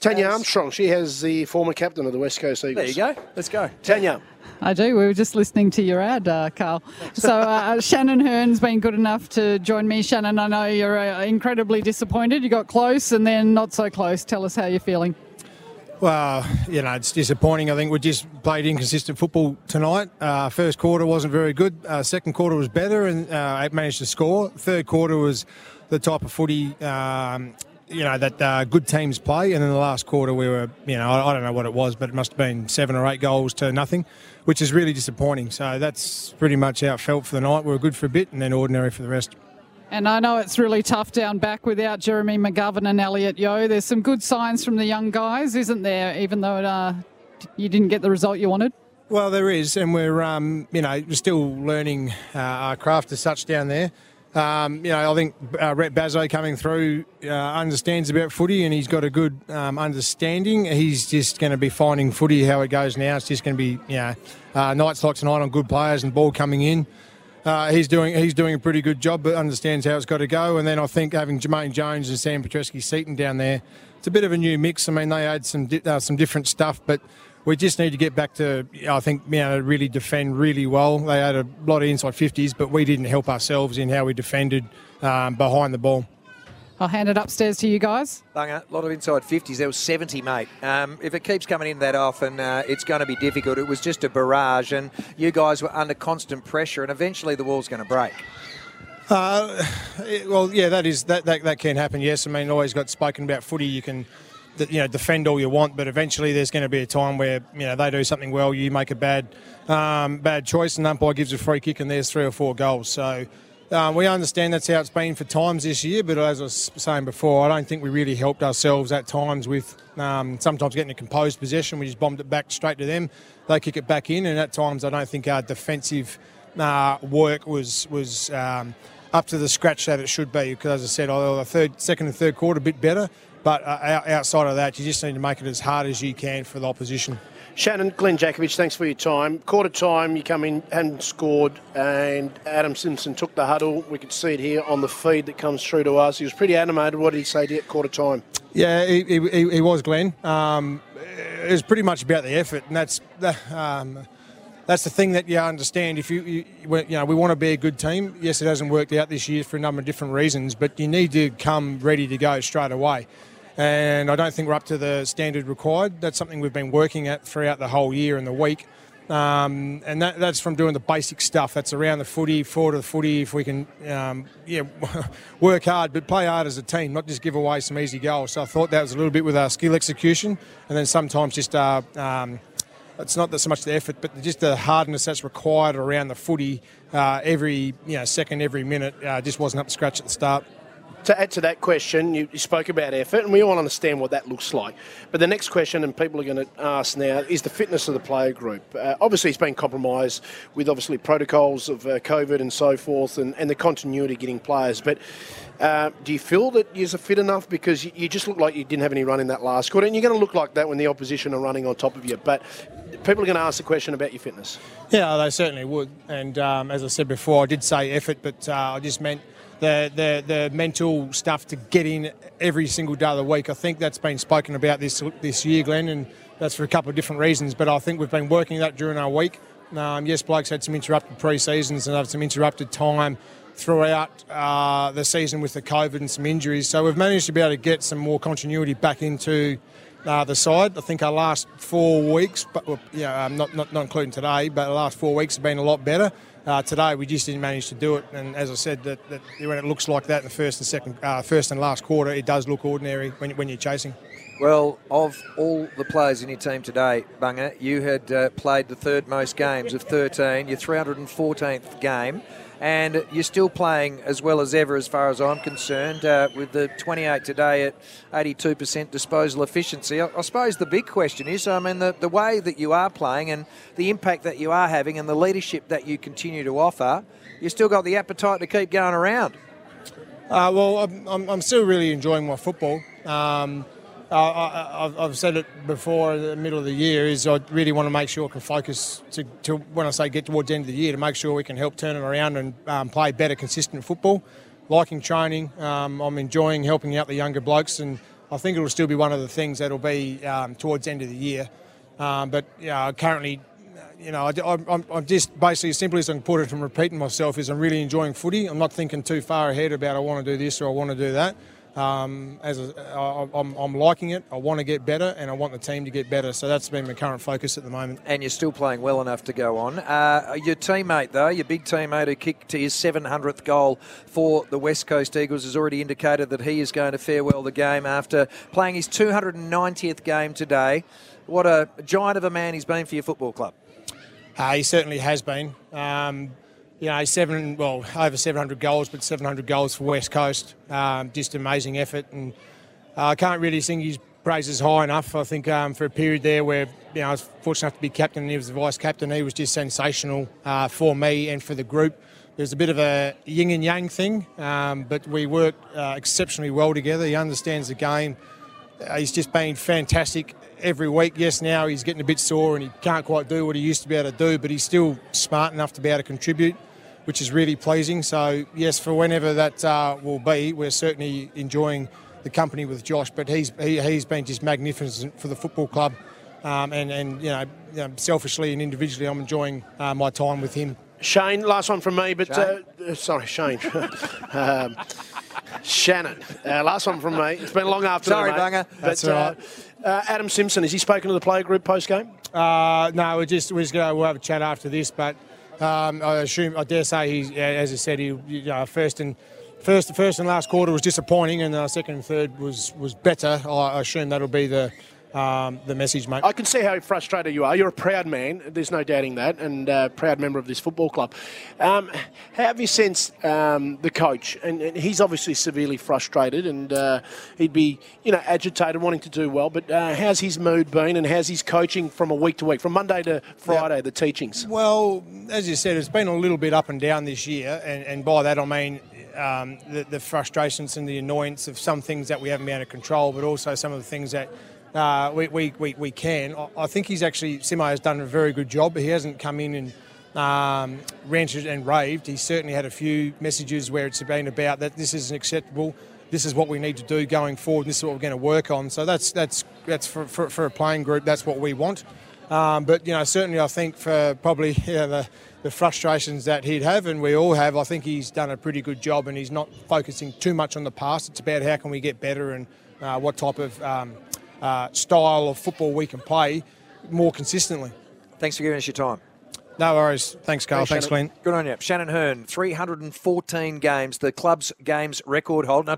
Tanya as- Armstrong, she has the former captain of the West Coast Eagles. There you go. Let's go. Tanya, I do. We were just listening to your ad, uh, Carl. So uh, Shannon Hurn's been good enough to join me. Shannon, I know you're uh, incredibly disappointed. You got close and then not so close. Tell us how you're feeling. Well, you know, it's disappointing. I think we just played inconsistent football tonight. Uh, first quarter wasn't very good. Uh, second quarter was better and uh, managed to score. Third quarter was the type of footy, um, you know, that uh, good teams play. And in the last quarter, we were, you know, I, I don't know what it was, but it must have been seven or eight goals to nothing, which is really disappointing. So that's pretty much how it felt for the night. We were good for a bit and then ordinary for the rest. And I know it's really tough down back without Jeremy McGovern and Elliot Yeo. There's some good signs from the young guys, isn't there? Even though uh, you didn't get the result you wanted. Well, there is, and we're um, you know we're still learning uh, our craft as such down there. Um, you know, I think uh, Rhett Bazzo coming through uh, understands about footy, and he's got a good um, understanding. He's just going to be finding footy how it goes now. It's just going to be you know uh, nights like tonight on good players and ball coming in. Uh, he's doing he's doing a pretty good job, but understands how it's got to go. And then I think having Jamaine Jones and Sam Petrevski-Seton down there, it's a bit of a new mix. I mean, they add some di- uh, some different stuff, but we just need to get back to I think you know really defend really well. They had a lot of inside fifties, but we didn't help ourselves in how we defended um, behind the ball. I'll hand it upstairs to you guys. Bunga, a lot of inside 50s. There was 70, mate. Um, if it keeps coming in that often, uh, it's going to be difficult. It was just a barrage, and you guys were under constant pressure, and eventually the wall's going to break. Uh, it- well, yeah, that is that, that that can happen. Yes, I mean, always got spoken about footy. You can, th- you know, defend all you want, but eventually there's going to be a time where you know they do something well, you make a bad um, bad choice, and umpire gives a free kick, and there's three or four goals. So. Um, we understand that's how it's been for times this year, but as I was saying before, I don't think we really helped ourselves at times with um, sometimes getting a composed possession. We just bombed it back straight to them. They kick it back in, and at times I don't think our defensive uh, work was was um, up to the scratch that it should be. Because as I said, the third, second and third quarter a bit better, but uh, outside of that, you just need to make it as hard as you can for the opposition. Shannon, Glenn Jakovich, thanks for your time. Quarter time, you come in, hadn't scored, and Adam Simpson took the huddle. We could see it here on the feed that comes through to us. He was pretty animated. What did he say to you at quarter time? Yeah, he, he, he- was Glenn. Um, it was pretty much about the effort, and that's the, um, that's the thing that you understand. If you, you you know, we want to be a good team. Yes, it hasn't worked out this year for a number of different reasons, but you need to come ready to go straight away. And I don't think we're up to the standard required. That's something we've been working at throughout the whole year and the week. Um, and that, that's from doing the basic stuff. That's around the footy, forward of the footy. If we can, um, yeah, work hard, but play hard as a team, not just give away some easy goals. So I thought that was a little bit with our skill execution, and then sometimes just uh, um, it's not so much the effort, but just the hardness that's required around the footy uh, every you know second, every minute. Uh, just wasn't up to scratch at the start. To add to that question, you, you spoke about effort, and we all understand what that looks like. But the next question, and people are going to ask now, is the fitness of the player group. Uh, obviously, it's been compromised with obviously protocols of uh, COVID and so forth, and, and the continuity getting players. But uh, do you feel that you're fit enough? Because you, you just look like you didn't have any run in that last quarter, and you're going to look like that when the opposition are running on top of you. But people are going to ask the question about your fitness. Yeah, they certainly would. And um, as I said before, I did say effort, but uh, I just meant the, the the mental stuff to get in every single day of the week. I think that's been spoken about this this year, Glenn, and that's for a couple of different reasons. But I think we've been working that during our week. Um, yes, Blokes had some interrupted pre-seasons and had some interrupted time throughout uh, the season with the COVID and some injuries. So we've managed to be able to get some more continuity back into uh, the side. I think our last four weeks, but yeah, um, not, not not including today, but the last four weeks have been a lot better. Uh, today we just didn't manage to do it, and as I said, that, that when it looks like that in the first and second, uh, first and last quarter, it does look ordinary when, when you're chasing. Well, of all the players in your team today, Bunga, you had uh, played the third most games of 13, your 314th game, and you're still playing as well as ever, as far as I'm concerned, uh, with the 28 today at 82% disposal efficiency. I, I suppose the big question is, I mean, the, the way that you are playing and the impact that you are having and the leadership that you continue to offer, you still got the appetite to keep going around. Uh, well, I'm, I'm, still really enjoying my football. Um, I, I've said it before in the middle of the year is I really want to make sure I can focus to, to when I say get towards the end of the year to make sure we can help turn it around and um, play better, consistent football. Liking training, um, I'm enjoying helping out the younger blokes and I think it'll still be one of the things that'll be um, towards the end of the year. Um, but yeah, currently, you know, I, am I'm just basically as simple as I can put it from repeating myself is I'm really enjoying footy. I'm not thinking too far ahead about I want to do this or I want to do that. Um, as a, I, I'm, I'm liking it, I want to get better, and I want the team to get better. So that's been my current focus at the moment. And you're still playing well enough to go on. Uh, your teammate, though, your big teammate who kicked his 700th goal for the West Coast Eagles, has already indicated that he is going to farewell the game after playing his 290th game today. What a giant of a man he's been for your football club. Uh, he certainly has been. Um, you know, seven, well, over 700 goals, but 700 goals for West Coast. Um, just amazing effort. And uh, I can't really sing his praises high enough. I think um, for a period there where, you know, I was fortunate enough to be captain and he was the vice captain, he was just sensational uh, for me and for the group. There's a bit of a yin and yang thing, um, but we work uh, exceptionally well together. He understands the game. He's just been fantastic every week. Yes, now he's getting a bit sore and he can't quite do what he used to be able to do, but he's still smart enough to be able to contribute which is really pleasing. So, yes, for whenever that uh, will be, we're certainly enjoying the company with Josh. But he's he, he's been just magnificent for the football club, um, and and you know, you know, selfishly and individually, I'm enjoying uh, my time with him. Shane, last one from me, but uh, uh sorry, Shane. um, Shannon, uh, last one from me. It's been a long afternoon. Sorry, mate, Banger. But, uh, uh, Adam Simpson, has he spoken to the player group post game? Uh, no, we're just we're just to we'll have a chat after this, but um, I assume, I dare say, he's as I said, he you know, first and first, first and last quarter was disappointing, and the second and third was was better. I assume that'll be the um, the message, mate. I can see how frustrated you are. You're a proud man. There's no doubting that, and a proud member of this football club. Um, how have you sensed um, the coach? And, and, he's obviously severely frustrated, and uh, he'd be, you know, agitated, wanting to do well. But uh, how's his mood been, and how's his coaching from a week to week, from Monday to Friday, yep. the teachings? Well, as you said, it's been a little bit up and down this year, and, and by that I mean um, the, the, frustrations and the annoyance of some things that we haven't been able to control, but also some of the things that uh, we, we, we, we, can. I think he's actually, Simo has done a very good job. He hasn't come in and um, ranted and raved. He certainly had a few messages where it's been about that this isn't acceptable. This is what we need to do going forward. This is what we're going to work on. So that's that's that's for, for, for a playing group. That's what we want. Um, but you know, certainly, I think for probably yeah, the, the frustrations that he'd have, and we all have, I think he's done a pretty good job, and he's not focusing too much on the past. It's about how can we get better and uh, what type of um, uh, style of football we can play more consistently. Thanks for giving us your time. No worries. Thanks, Carl. Thanks, Thanks Glenn. Good on you. Shannon Hurn, 314 games, the club's games record holder.